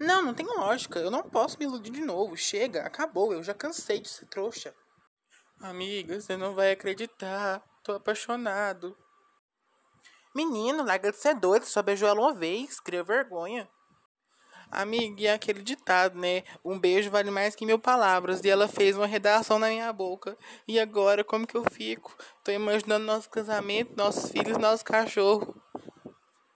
Não, não tem lógica. Eu não posso me iludir de novo. Chega, acabou. Eu já cansei de ser trouxa. Amiga, você não vai acreditar. Tô apaixonado. Menino, larga de ser doido. Só beijou ela uma vez. Cria vergonha. Amiga, e é aquele ditado, né? Um beijo vale mais que mil palavras. E ela fez uma redação na minha boca. E agora, como que eu fico? Tô imaginando nosso casamento, nossos filhos, nosso cachorro.